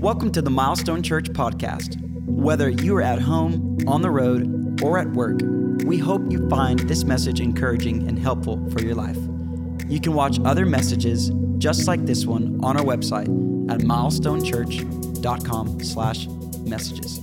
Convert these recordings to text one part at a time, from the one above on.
Welcome to the Milestone Church podcast. Whether you are at home, on the road, or at work, we hope you find this message encouraging and helpful for your life. You can watch other messages just like this one on our website at milestonechurch.com/messages.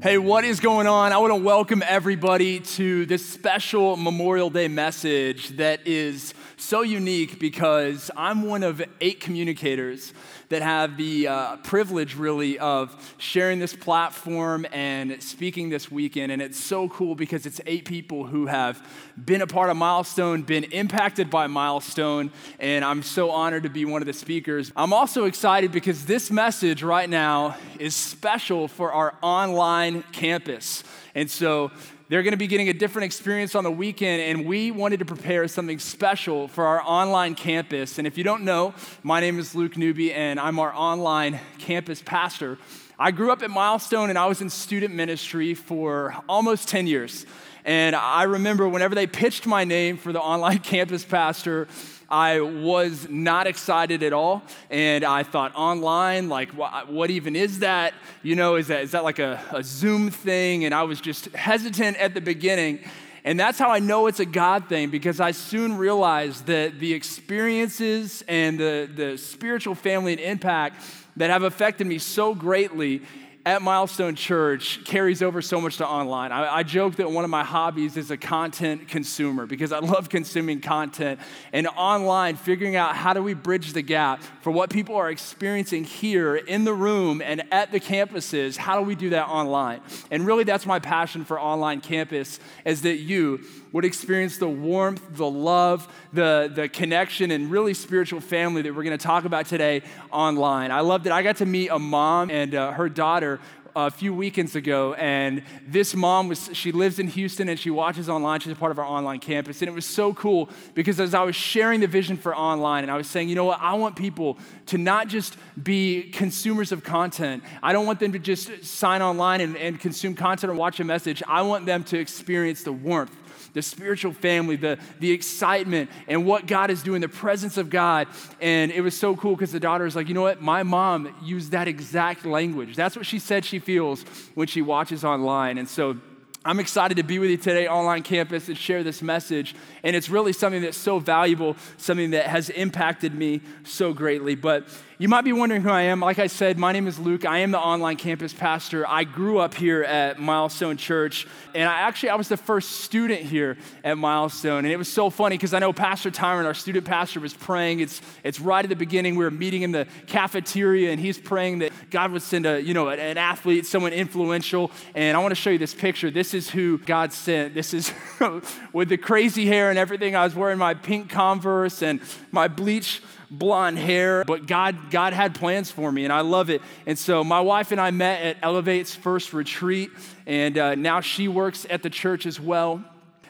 Hey, what is going on? I want to welcome everybody to this special Memorial Day message that is so unique because I'm one of eight communicators that have the uh, privilege, really, of sharing this platform and speaking this weekend. And it's so cool because it's eight people who have been a part of Milestone, been impacted by Milestone, and I'm so honored to be one of the speakers. I'm also excited because this message right now is special for our online campus. And so, they're going to be getting a different experience on the weekend, and we wanted to prepare something special for our online campus. And if you don't know, my name is Luke Newby, and I'm our online campus pastor. I grew up at Milestone, and I was in student ministry for almost 10 years. And I remember whenever they pitched my name for the online campus pastor, I was not excited at all. And I thought, online, like, what, what even is that? You know, is that, is that like a, a Zoom thing? And I was just hesitant at the beginning. And that's how I know it's a God thing because I soon realized that the experiences and the, the spiritual family and impact that have affected me so greatly at Milestone Church carries over so much to online. I, I, joke that one of my hobbies is a content consumer because I love consuming content. And online, figuring out how do we bridge the gap for what people are experiencing here in the room and at the campuses, how do we do that online? And really, that's my passion for online campus is that you would experience the warmth, the love, the, the connection, and really spiritual family that we're going to talk about today online. I love that I got to meet a mom and uh, her daughter a few weekends ago, and this mom was, she lives in Houston and she watches online. She's a part of our online campus. And it was so cool because as I was sharing the vision for online, and I was saying, you know what, I want people to not just be consumers of content. I don't want them to just sign online and, and consume content or watch a message. I want them to experience the warmth the spiritual family, the, the excitement, and what God is doing, the presence of God. And it was so cool because the daughter was like, you know what? My mom used that exact language. That's what she said she feels when she watches online. And so I'm excited to be with you today, online campus, and share this message. And it's really something that's so valuable, something that has impacted me so greatly. But you might be wondering who I am. Like I said, my name is Luke. I am the online campus pastor. I grew up here at Milestone Church, and I actually I was the first student here at Milestone. And it was so funny because I know Pastor Tyron, our student pastor, was praying. It's it's right at the beginning. We were meeting in the cafeteria, and he's praying that God would send a you know an athlete, someone influential. And I want to show you this picture. This is who God sent. This is with the crazy hair and everything. I was wearing my pink Converse and my bleach blonde hair, but God, God had plans for me, and I love it. And so my wife and I met at Elevate's first retreat, and uh, now she works at the church as well.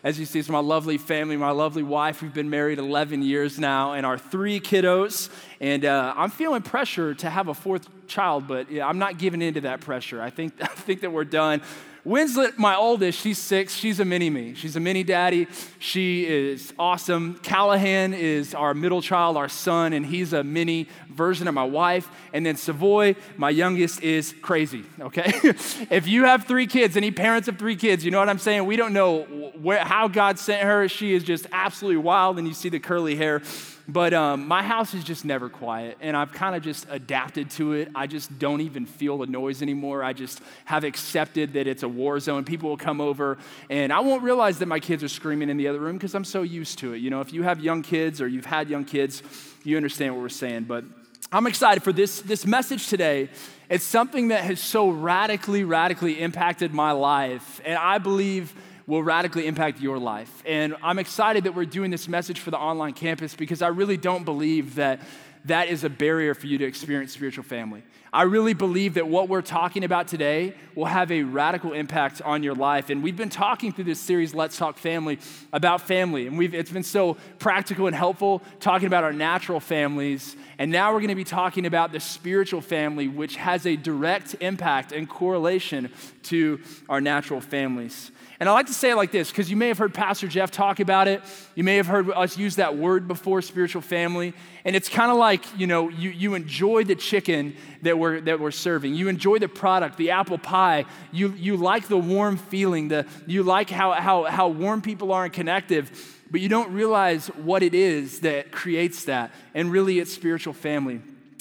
As you see, it's my lovely family, my lovely wife. We've been married 11 years now, and our three kiddos. And uh, I'm feeling pressure to have a fourth child, but yeah, I'm not giving in to that pressure. I think, I think that we're done. Winslet, my oldest, she's six. She's a mini me. She's a mini daddy. She is awesome. Callahan is our middle child, our son, and he's a mini version of my wife. And then Savoy, my youngest, is crazy, okay? if you have three kids, any parents of three kids, you know what I'm saying? We don't know where, how God sent her. She is just absolutely wild, and you see the curly hair. But um, my house is just never quiet, and I've kind of just adapted to it. I just don't even feel the noise anymore. I just have accepted that it's a war zone. People will come over, and I won't realize that my kids are screaming in the other room because I'm so used to it. You know, if you have young kids or you've had young kids, you understand what we're saying. But I'm excited for this, this message today. It's something that has so radically, radically impacted my life, and I believe will radically impact your life. And I'm excited that we're doing this message for the online campus because I really don't believe that that is a barrier for you to experience spiritual family. I really believe that what we're talking about today will have a radical impact on your life. And we've been talking through this series, Let's Talk Family, about family. And we've, it's been so practical and helpful talking about our natural families. And now we're going to be talking about the spiritual family, which has a direct impact and correlation to our natural families. And I like to say it like this because you may have heard Pastor Jeff talk about it. You may have heard us use that word before, spiritual family. And it's kind of like you know, you, you enjoy the chicken that we're, that we're serving. You enjoy the product, the apple pie. You, you like the warm feeling. The, you like how, how, how warm people are and connective, but you don't realize what it is that creates that. And really, it's spiritual family.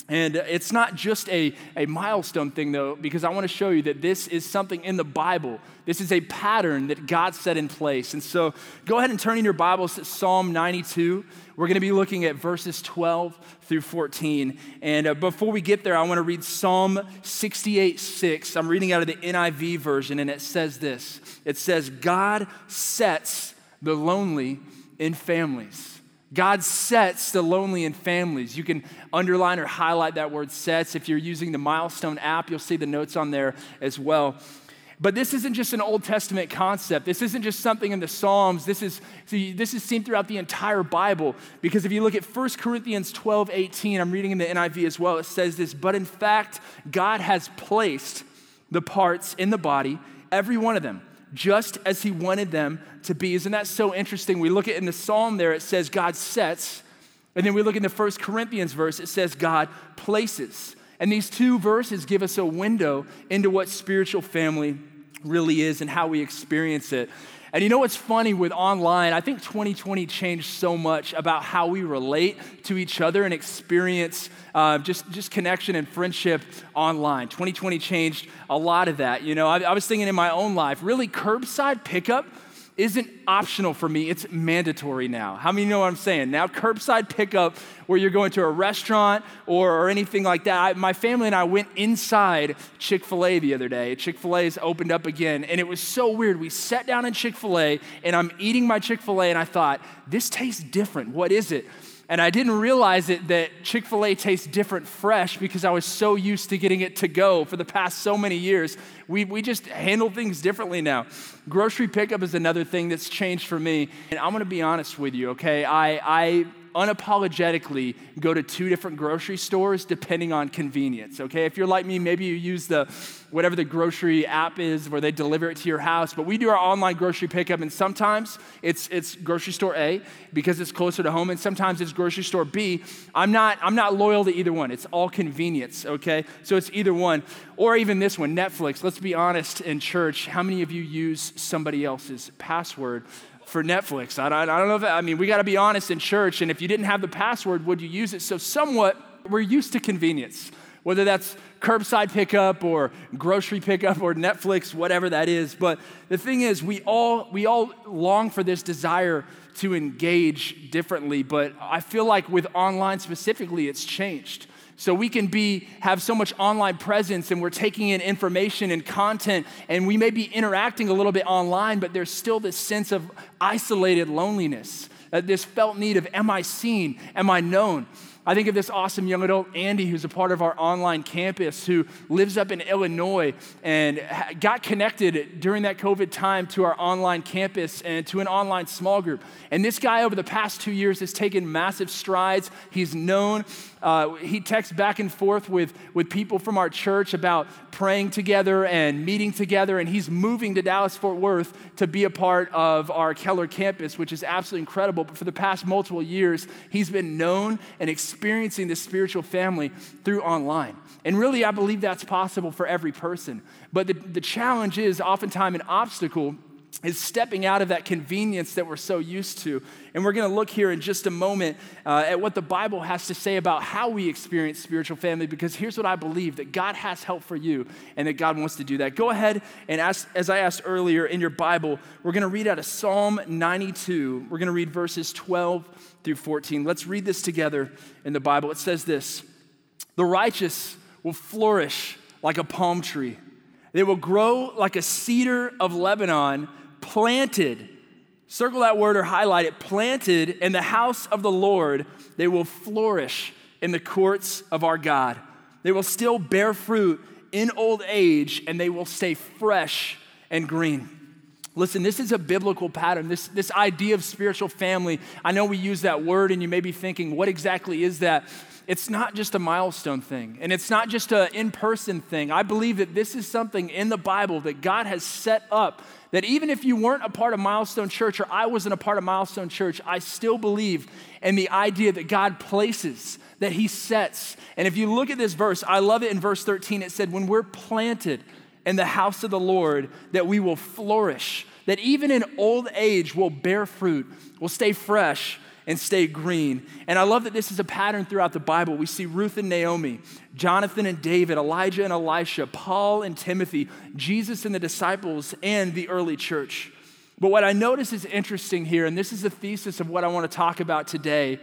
And it's not just a, a milestone thing, though, because I want to show you that this is something in the Bible. This is a pattern that God set in place. And so go ahead and turn in your Bibles to Psalm 92. We're going to be looking at verses 12 through 14. And uh, before we get there, I want to read Psalm 68 6. I'm reading out of the NIV version, and it says this It says, God sets the lonely in families. God sets the lonely in families. You can underline or highlight that word sets. If you're using the Milestone app, you'll see the notes on there as well. But this isn't just an Old Testament concept. This isn't just something in the Psalms. This is, see, this is seen throughout the entire Bible. Because if you look at 1 Corinthians 12, 18, I'm reading in the NIV as well, it says this, but in fact, God has placed the parts in the body, every one of them, just as he wanted them to be. Isn't that so interesting? We look at in the psalm there, it says God sets. And then we look in the first Corinthians verse, it says God places. And these two verses give us a window into what spiritual family really is and how we experience it. And you know what's funny with online? I think 2020 changed so much about how we relate to each other and experience uh, just, just connection and friendship online. 2020 changed a lot of that. You know, I, I was thinking in my own life, really, curbside pickup isn't optional for me, it's mandatory now. How many know what I'm saying? Now, curbside pickup, where you're going to a restaurant or, or anything like that. I, my family and I went inside Chick fil A the other day. Chick fil A's opened up again, and it was so weird. We sat down in Chick fil A, and I'm eating my Chick fil A, and I thought, this tastes different. What is it? And I didn't realize it that Chick fil A tastes different fresh because I was so used to getting it to go for the past so many years. We, we just handle things differently now. Grocery pickup is another thing that's changed for me. And I'm gonna be honest with you, okay? I, I unapologetically go to two different grocery stores depending on convenience, okay? If you're like me, maybe you use the whatever the grocery app is where they deliver it to your house, but we do our online grocery pickup and sometimes it's it's grocery store A because it's closer to home and sometimes it's grocery store B. I'm not I'm not loyal to either one. It's all convenience, okay? So it's either one or even this one, Netflix. Let's be honest in church, how many of you use somebody else's password? For Netflix. I, I, I don't know if, I mean, we got to be honest in church, and if you didn't have the password, would you use it? So, somewhat, we're used to convenience, whether that's curbside pickup or grocery pickup or Netflix, whatever that is. But the thing is, we all, we all long for this desire to engage differently, but I feel like with online specifically, it's changed. So we can be have so much online presence and we're taking in information and content and we may be interacting a little bit online, but there's still this sense of isolated loneliness, uh, this felt need of am I seen? Am I known? I think of this awesome young adult, Andy, who's a part of our online campus, who lives up in Illinois and got connected during that COVID time to our online campus and to an online small group. And this guy, over the past two years, has taken massive strides. He's known, uh, he texts back and forth with, with people from our church about praying together and meeting together. And he's moving to Dallas Fort Worth to be a part of our Keller campus, which is absolutely incredible. But for the past multiple years, he's been known and experiencing this spiritual family through online. And really, I believe that's possible for every person. But the, the challenge is oftentimes an obstacle is stepping out of that convenience that we're so used to. And we're going to look here in just a moment uh, at what the Bible has to say about how we experience spiritual family, because here's what I believe that God has help for you and that God wants to do that. Go ahead and, ask, as I asked earlier in your Bible, we're going to read out of Psalm 92. We're going to read verses 12 through 14. Let's read this together in the Bible. It says this The righteous will flourish like a palm tree, they will grow like a cedar of Lebanon, planted. Circle that word or highlight it. Planted in the house of the Lord, they will flourish in the courts of our God. They will still bear fruit in old age, and they will stay fresh and green. Listen, this is a biblical pattern. This, this idea of spiritual family, I know we use that word, and you may be thinking, what exactly is that? It's not just a milestone thing, and it's not just an in person thing. I believe that this is something in the Bible that God has set up that even if you weren't a part of Milestone Church or I wasn't a part of Milestone Church, I still believe in the idea that God places, that He sets. And if you look at this verse, I love it in verse 13. It said, When we're planted in the house of the Lord, that we will flourish, that even in old age will bear fruit, will stay fresh and stay green. And I love that this is a pattern throughout the Bible. We see Ruth and Naomi, Jonathan and David, Elijah and Elisha, Paul and Timothy, Jesus and the disciples, and the early church. But what I notice is interesting here, and this is the thesis of what I want to talk about today,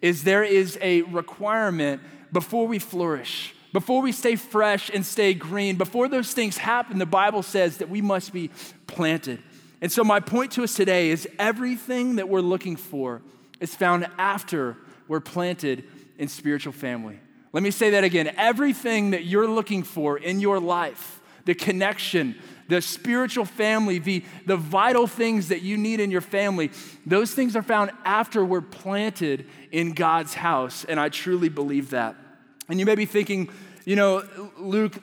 is there is a requirement before we flourish, before we stay fresh and stay green, before those things happen, the Bible says that we must be planted. And so, my point to us today is everything that we're looking for is found after we're planted in spiritual family. Let me say that again. Everything that you're looking for in your life, the connection, the spiritual family, the, the vital things that you need in your family, those things are found after we're planted in God's house. And I truly believe that. And you may be thinking, you know, Luke,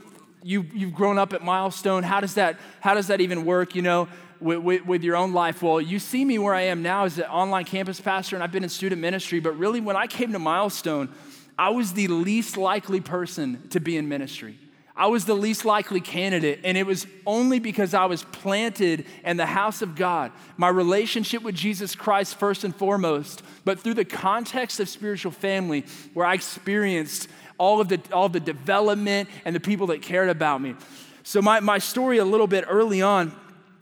you, you've grown up at Milestone. How does that, how does that even work? You know, with, with, with, your own life. Well, you see me where I am now as an online campus pastor, and I've been in student ministry, but really, when I came to Milestone, I was the least likely person to be in ministry. I was the least likely candidate, and it was only because I was planted in the house of God, my relationship with Jesus Christ first and foremost, but through the context of spiritual family, where I experienced all of the, all the development and the people that cared about me. So, my, my story a little bit early on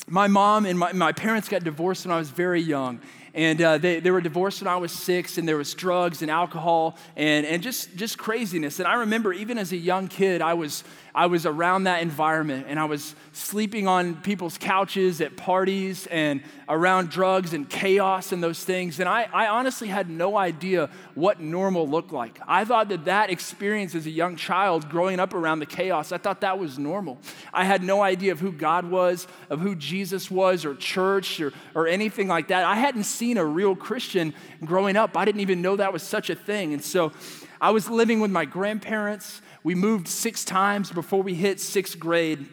my mom and my, my parents got divorced when I was very young. And uh, they, they were divorced when I was six, and there was drugs and alcohol and, and just, just craziness. And I remember even as a young kid, I was, I was around that environment and I was sleeping on people's couches at parties and around drugs and chaos and those things. And I, I honestly had no idea what normal looked like. I thought that that experience as a young child growing up around the chaos, I thought that was normal. I had no idea of who God was, of who Jesus was, or church, or, or anything like that. I hadn't seen a real Christian growing up. I didn't even know that was such a thing. And so I was living with my grandparents we moved six times before we hit sixth grade.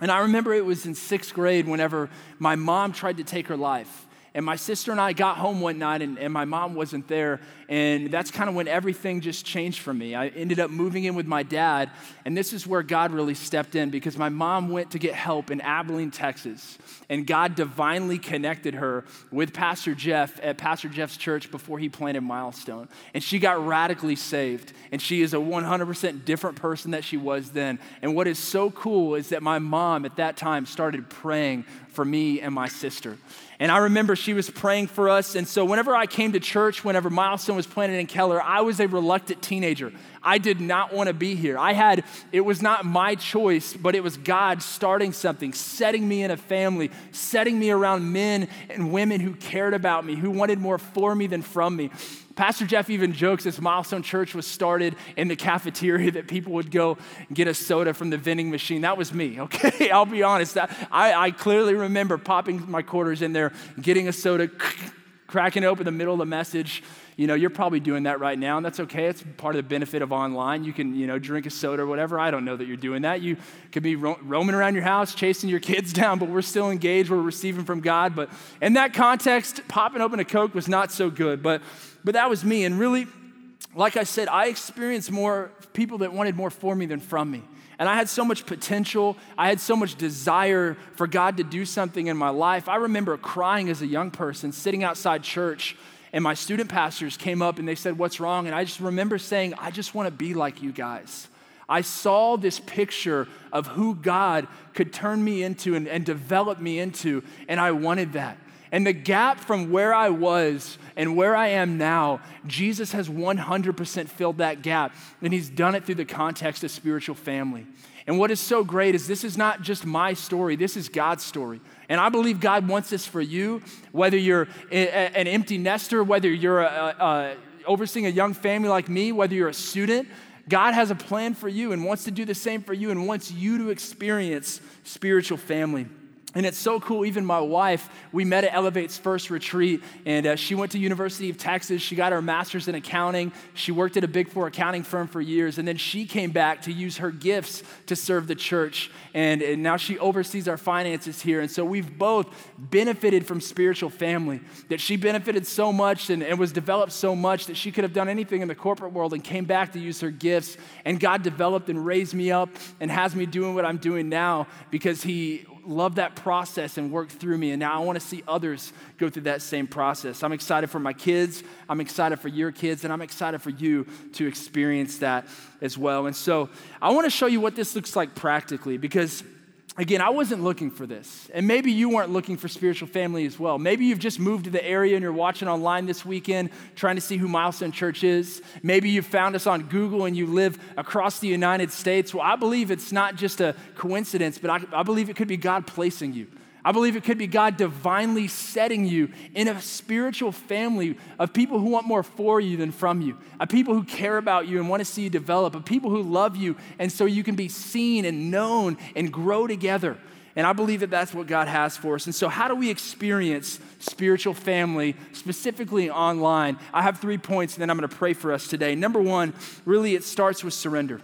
And I remember it was in sixth grade whenever my mom tried to take her life. And my sister and I got home one night, and, and my mom wasn't there. And that's kind of when everything just changed for me. I ended up moving in with my dad, and this is where God really stepped in because my mom went to get help in Abilene, Texas. And God divinely connected her with Pastor Jeff at Pastor Jeff's church before he planted Milestone. And she got radically saved. And she is a 100% different person that she was then. And what is so cool is that my mom at that time started praying for me and my sister. And I remember she was praying for us. And so whenever I came to church, whenever Milestone was planted in Keller, I was a reluctant teenager. I did not want to be here. I had, it was not my choice, but it was God starting something, setting me in a family, setting me around men and women who cared about me, who wanted more for me than from me. Pastor Jeff even jokes this milestone church was started in the cafeteria that people would go get a soda from the vending machine. That was me, okay? I'll be honest. I, I clearly remember popping my quarters in there, getting a soda, cracking open the middle of the message. You know, you're probably doing that right now, and that's okay. It's part of the benefit of online. You can, you know, drink a soda or whatever. I don't know that you're doing that. You could be ro- roaming around your house, chasing your kids down, but we're still engaged. We're receiving from God. But in that context, popping open a Coke was not so good. But but that was me. And really, like I said, I experienced more people that wanted more for me than from me. And I had so much potential. I had so much desire for God to do something in my life. I remember crying as a young person, sitting outside church, and my student pastors came up and they said, What's wrong? And I just remember saying, I just want to be like you guys. I saw this picture of who God could turn me into and, and develop me into, and I wanted that. And the gap from where I was and where I am now, Jesus has 100% filled that gap. And he's done it through the context of spiritual family. And what is so great is this is not just my story, this is God's story. And I believe God wants this for you, whether you're an empty nester, whether you're a, a, overseeing a young family like me, whether you're a student. God has a plan for you and wants to do the same for you and wants you to experience spiritual family. And it's so cool. Even my wife, we met at Elevate's first retreat, and uh, she went to University of Texas. She got her master's in accounting. She worked at a Big Four accounting firm for years, and then she came back to use her gifts to serve the church. And, and now she oversees our finances here. And so we've both benefited from spiritual family. That she benefited so much and, and was developed so much that she could have done anything in the corporate world and came back to use her gifts. And God developed and raised me up and has me doing what I'm doing now because He loved that process and worked through me. And now I want to see others go through that same process. I'm excited for my kids. I'm excited for your kids. And I'm excited for you to experience that as well. And so I want to show you what this looks like practically because Again, I wasn't looking for this. And maybe you weren't looking for spiritual family as well. Maybe you've just moved to the area and you're watching online this weekend trying to see who Milestone Church is. Maybe you found us on Google and you live across the United States. Well, I believe it's not just a coincidence, but I, I believe it could be God placing you. I believe it could be God divinely setting you in a spiritual family of people who want more for you than from you, of people who care about you and want to see you develop, of people who love you, and so you can be seen and known and grow together. And I believe that that's what God has for us. And so, how do we experience spiritual family, specifically online? I have three points, and then I'm going to pray for us today. Number one, really, it starts with surrender.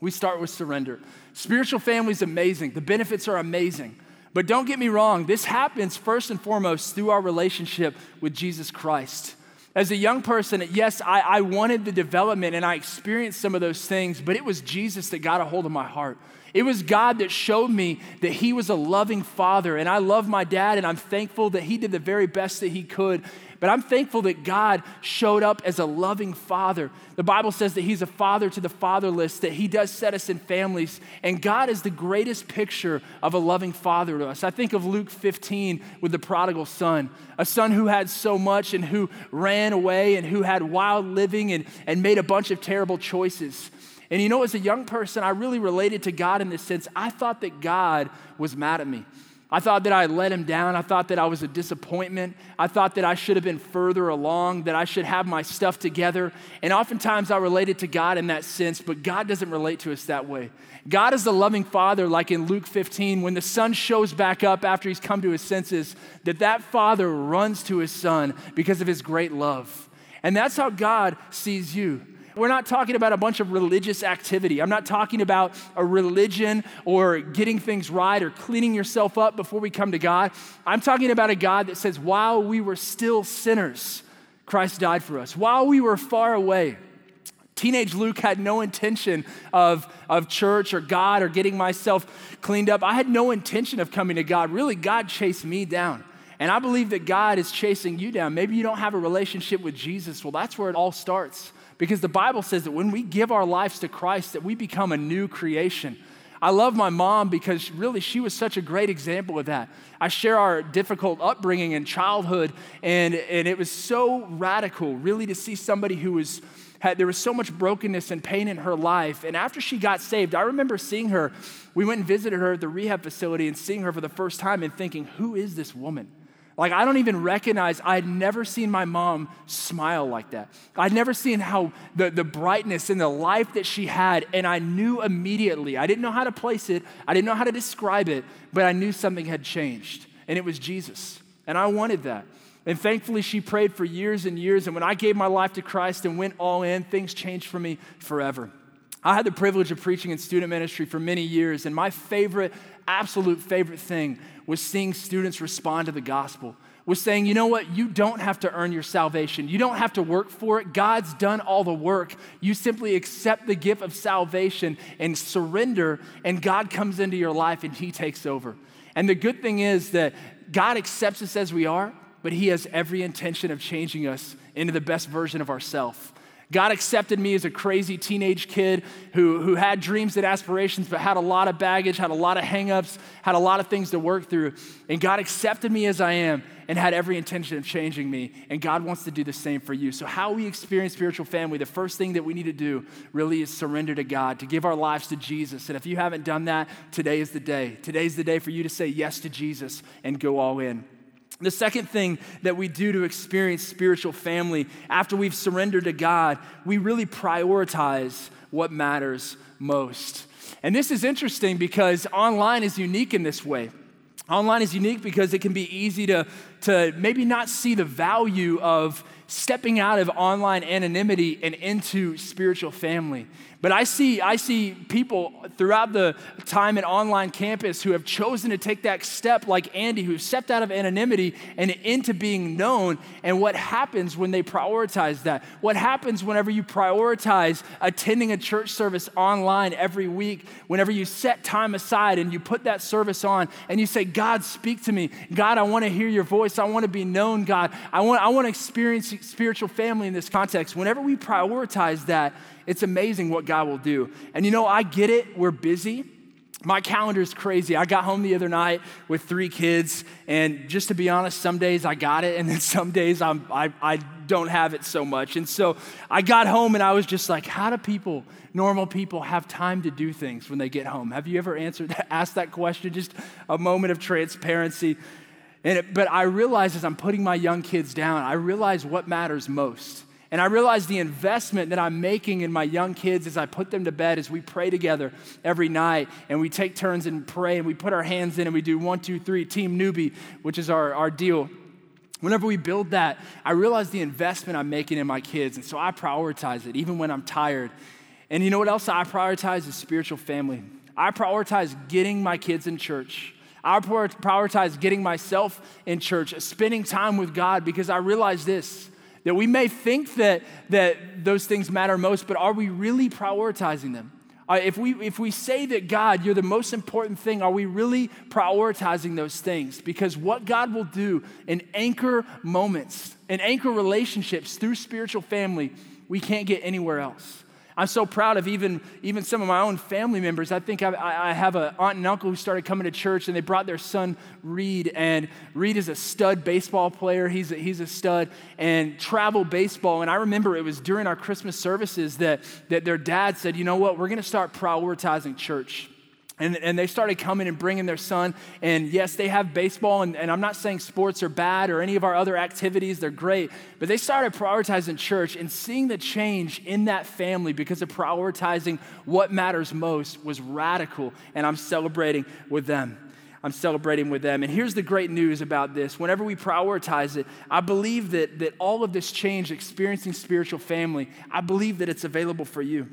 We start with surrender. Spiritual family is amazing, the benefits are amazing. But don't get me wrong, this happens first and foremost through our relationship with Jesus Christ. As a young person, yes, I, I, wanted the development and I experienced some of those things, but it was Jesus that got a hold of my heart. It was God that showed me that He was a loving father. And I love my dad, and I'm thankful that He did the very best that He could. But I'm thankful that God showed up as a loving father. The Bible says that He's a father to the fatherless, that He does set us in families. And God is the greatest picture of a loving father to us. I think of Luke 15 with the prodigal son, a son who had so much and who ran away and who had wild living and, and made a bunch of terrible choices. And you know, as a young person, I really related to God in this sense. I thought that God was mad at me. I thought that I let him down. I thought that I was a disappointment. I thought that I should have been further along, that I should have my stuff together. And oftentimes I related to God in that sense, but God doesn't relate to us that way. God is the loving father, like in Luke 15, when the son shows back up after he's come to his senses, that that father runs to his son because of his great love. And that's how God sees you. We're not talking about a bunch of religious activity. I'm not talking about a religion or getting things right or cleaning yourself up before we come to God. I'm talking about a God that says, while we were still sinners, Christ died for us. While we were far away, Teenage Luke had no intention of, of church or God or getting myself cleaned up. I had no intention of coming to God. Really, God chased me down. And I believe that God is chasing you down. Maybe you don't have a relationship with Jesus. Well, that's where it all starts. Because the Bible says that when we give our lives to Christ, that we become a new creation. I love my mom because really she was such a great example of that. I share our difficult upbringing and childhood, and, and it was so radical, really, to see somebody who was had, there was so much brokenness and pain in her life. And after she got saved, I remember seeing her. We went and visited her at the rehab facility and seeing her for the first time and thinking, who is this woman? Like, I don't even recognize, I'd never seen my mom smile like that. I'd never seen how the, the brightness and the life that she had, and I knew immediately. I didn't know how to place it, I didn't know how to describe it, but I knew something had changed, and it was Jesus. And I wanted that. And thankfully, she prayed for years and years. And when I gave my life to Christ and went all in, things changed for me forever. I had the privilege of preaching in student ministry for many years, and my favorite, absolute favorite thing was seeing students respond to the gospel. Was saying, you know what, you don't have to earn your salvation. You don't have to work for it. God's done all the work. You simply accept the gift of salvation and surrender, and God comes into your life and He takes over. And the good thing is that God accepts us as we are, but He has every intention of changing us into the best version of ourselves. God accepted me as a crazy teenage kid who, who had dreams and aspirations, but had a lot of baggage, had a lot of hangups, had a lot of things to work through. And God accepted me as I am and had every intention of changing me. And God wants to do the same for you. So, how we experience spiritual family, the first thing that we need to do really is surrender to God, to give our lives to Jesus. And if you haven't done that, today is the day. Today's the day for you to say yes to Jesus and go all in. The second thing that we do to experience spiritual family after we've surrendered to God, we really prioritize what matters most. And this is interesting because online is unique in this way. Online is unique because it can be easy to, to maybe not see the value of stepping out of online anonymity and into spiritual family. But I see, I see people throughout the time at online campus who have chosen to take that step, like Andy, who stepped out of anonymity and into being known. And what happens when they prioritize that? What happens whenever you prioritize attending a church service online every week? Whenever you set time aside and you put that service on and you say, God, speak to me. God, I want to hear your voice. I want to be known, God. I want, I want to experience spiritual family in this context. Whenever we prioritize that, it's amazing what God will do. And you know, I get it, we're busy. My calendar is crazy. I got home the other night with three kids, and just to be honest, some days I got it, and then some days I'm, I, I don't have it so much. And so I got home and I was just like, how do people, normal people, have time to do things when they get home? Have you ever answered that, asked that question? Just a moment of transparency. And it, but I realize as I'm putting my young kids down, I realize what matters most. And I realize the investment that I'm making in my young kids as I put them to bed, as we pray together every night and we take turns and pray and we put our hands in and we do one, two, three, team Newby, which is our, our deal. Whenever we build that, I realize the investment I'm making in my kids. And so I prioritize it, even when I'm tired. And you know what else I prioritize is spiritual family. I prioritize getting my kids in church. I prioritize getting myself in church, spending time with God, because I realize this that we may think that, that those things matter most, but are we really prioritizing them? Uh, if, we, if we say that God, you're the most important thing, are we really prioritizing those things? Because what God will do in anchor moments, in anchor relationships through spiritual family, we can't get anywhere else. I'm so proud of even, even some of my own family members. I think I, I have an aunt and uncle who started coming to church and they brought their son Reed. And Reed is a stud baseball player. He's a, he's a stud and travel baseball. And I remember it was during our Christmas services that, that their dad said, you know what, we're going to start prioritizing church. And, and they started coming and bringing their son. And yes, they have baseball, and, and I'm not saying sports are bad or any of our other activities, they're great. But they started prioritizing church and seeing the change in that family because of prioritizing what matters most was radical. And I'm celebrating with them. I'm celebrating with them. And here's the great news about this. Whenever we prioritize it, I believe that, that all of this change, experiencing spiritual family, I believe that it's available for you.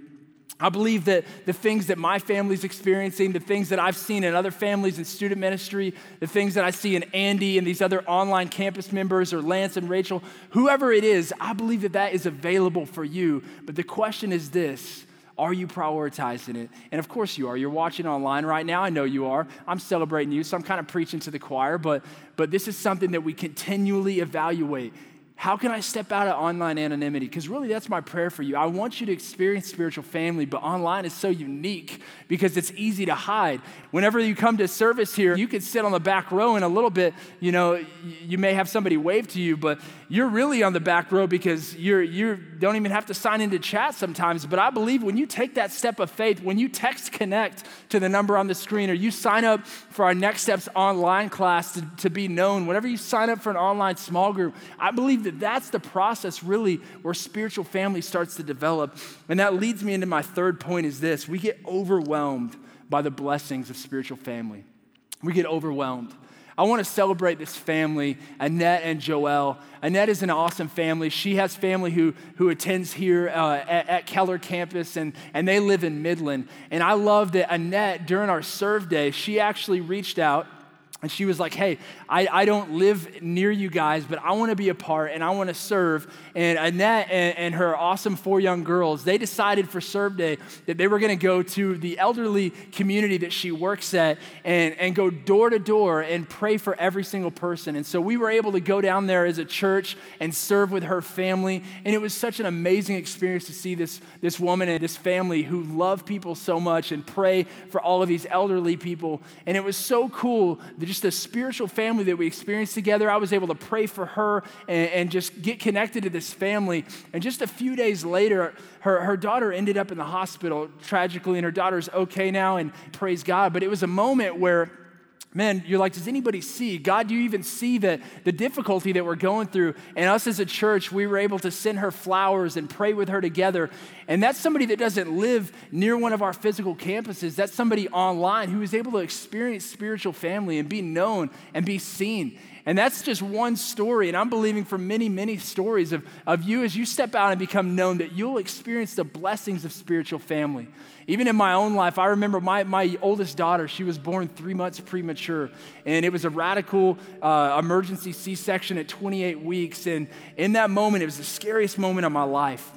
I believe that the things that my family's experiencing, the things that I've seen in other families in student ministry, the things that I see in Andy and these other online campus members or Lance and Rachel, whoever it is, I believe that that is available for you. But the question is this are you prioritizing it? And of course you are. You're watching online right now. I know you are. I'm celebrating you, so I'm kind of preaching to the choir, but, but this is something that we continually evaluate. How can I step out of online anonymity? Because really, that's my prayer for you. I want you to experience spiritual family, but online is so unique because it's easy to hide. Whenever you come to service here, you can sit on the back row and a little bit, you know, you may have somebody wave to you, but you're really on the back row because you're, you don't even have to sign into chat sometimes. But I believe when you take that step of faith, when you text connect to the number on the screen or you sign up for our Next Steps online class to, to be known, whenever you sign up for an online small group, I believe that that's the process really where spiritual family starts to develop. And that leads me into my third point is this we get overwhelmed by the blessings of spiritual family. We get overwhelmed. I want to celebrate this family, Annette and Joelle. Annette is an awesome family. She has family who, who attends here uh, at, at, Keller campus, and, and they live in Midland. And I love that Annette, during our serve day, she actually reached out and she was like, Hey, I, I don't live near you guys, but I want to be a part and I want to serve. And Annette and, and her awesome four young girls, they decided for Serve Day that they were going to go to the elderly community that she works at and, and go door to door and pray for every single person. And so we were able to go down there as a church and serve with her family. And it was such an amazing experience to see this, this woman and this family who love people so much and pray for all of these elderly people. And it was so cool just the spiritual family that we experienced together. I was able to pray for her and, and just get connected to this family. And just a few days later, her, her daughter ended up in the hospital tragically, and her daughter's okay now, and praise God. But it was a moment where man, you're like, does anybody see? God, do you even see the, the difficulty that we're going through? And us as a church, we were able to send her flowers and pray with her together. And that's somebody that doesn't live near one of our physical campuses. That's somebody online who is able to experience spiritual family and be known and be seen. And that's just one story. And I'm believing for many, many stories of, of you as you step out and become known that you'll experience the blessings of spiritual family. Even in my own life, I remember my, my oldest daughter, she was born three months premature. And it was a radical uh, emergency C section at 28 weeks. And in that moment, it was the scariest moment of my life.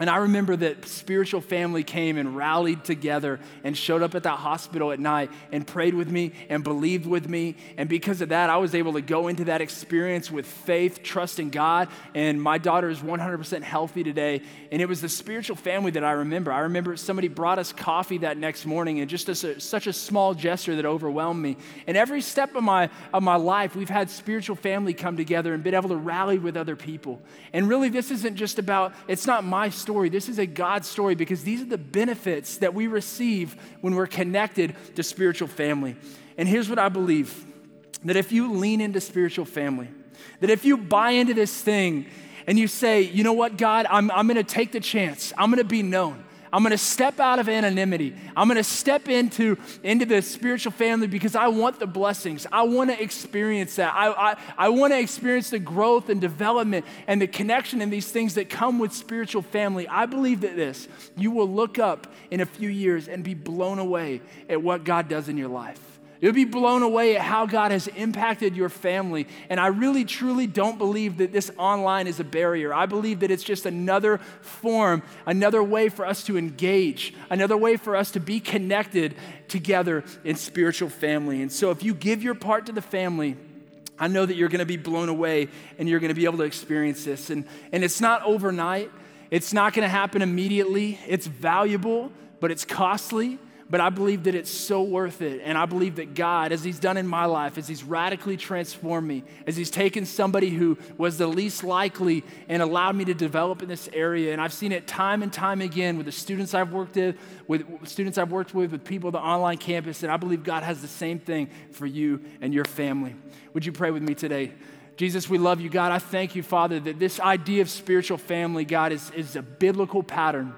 And I remember that spiritual family came and rallied together and showed up at that hospital at night and prayed with me and believed with me. And because of that, I was able to go into that experience with faith, trust in God. And my daughter is 100% healthy today. And it was the spiritual family that I remember. I remember somebody brought us coffee that next morning, and just a, such a small gesture that overwhelmed me. And every step of my, of my life, we've had spiritual family come together and been able to rally with other people. And really, this isn't just about, it's not my story story. This is a God story because these are the benefits that we receive when we're connected to spiritual family. And here's what I believe that if you lean into spiritual family, that if you buy into this thing and you say, you know what, God, I'm, I'm gonna take the chance, I'm gonna be known. I'm going to step out of anonymity. I'm going to step into, into the spiritual family because I want the blessings. I want to experience that. I, I, I want to experience the growth and development and the connection and these things that come with spiritual family. I believe that this, you will look up in a few years and be blown away at what God does in your life. You'll be blown away at how God has impacted your family. And I really, truly don't believe that this online is a barrier. I believe that it's just another form, another way for us to engage, another way for us to be connected together in spiritual family. And so if you give your part to the family, I know that you're going to be blown away and you're going to be able to experience this. And, and it's not overnight, it's not going to happen immediately. It's valuable, but it's costly but I believe that it's so worth it. And I believe that God, as He's done in my life, as He's radically transformed me, as He's taken somebody who was the least likely and allowed me to develop in this area. And I've seen it time and time again with the students I've worked with, with students I've worked with, with people the online campus. And I believe God has the same thing for you and your family. Would you pray with me today? Jesus, we love you, God. I thank you, Father, that this idea of spiritual family, God, is, is a biblical pattern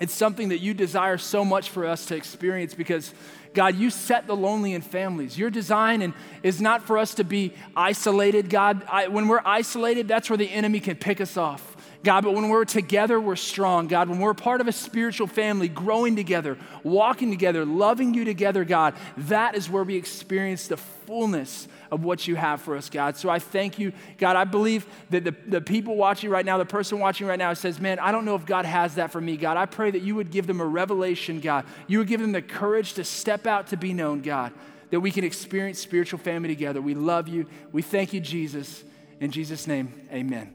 it's something that you desire so much for us to experience because, God, you set the lonely in families. Your design and, is not for us to be isolated, God. I, when we're isolated, that's where the enemy can pick us off. God, but when we're together, we're strong. God, when we're part of a spiritual family, growing together, walking together, loving you together, God, that is where we experience the fullness of what you have for us, God. So I thank you, God. I believe that the, the people watching right now, the person watching right now says, Man, I don't know if God has that for me, God. I pray that you would give them a revelation, God. You would give them the courage to step out to be known, God, that we can experience spiritual family together. We love you. We thank you, Jesus. In Jesus' name, amen.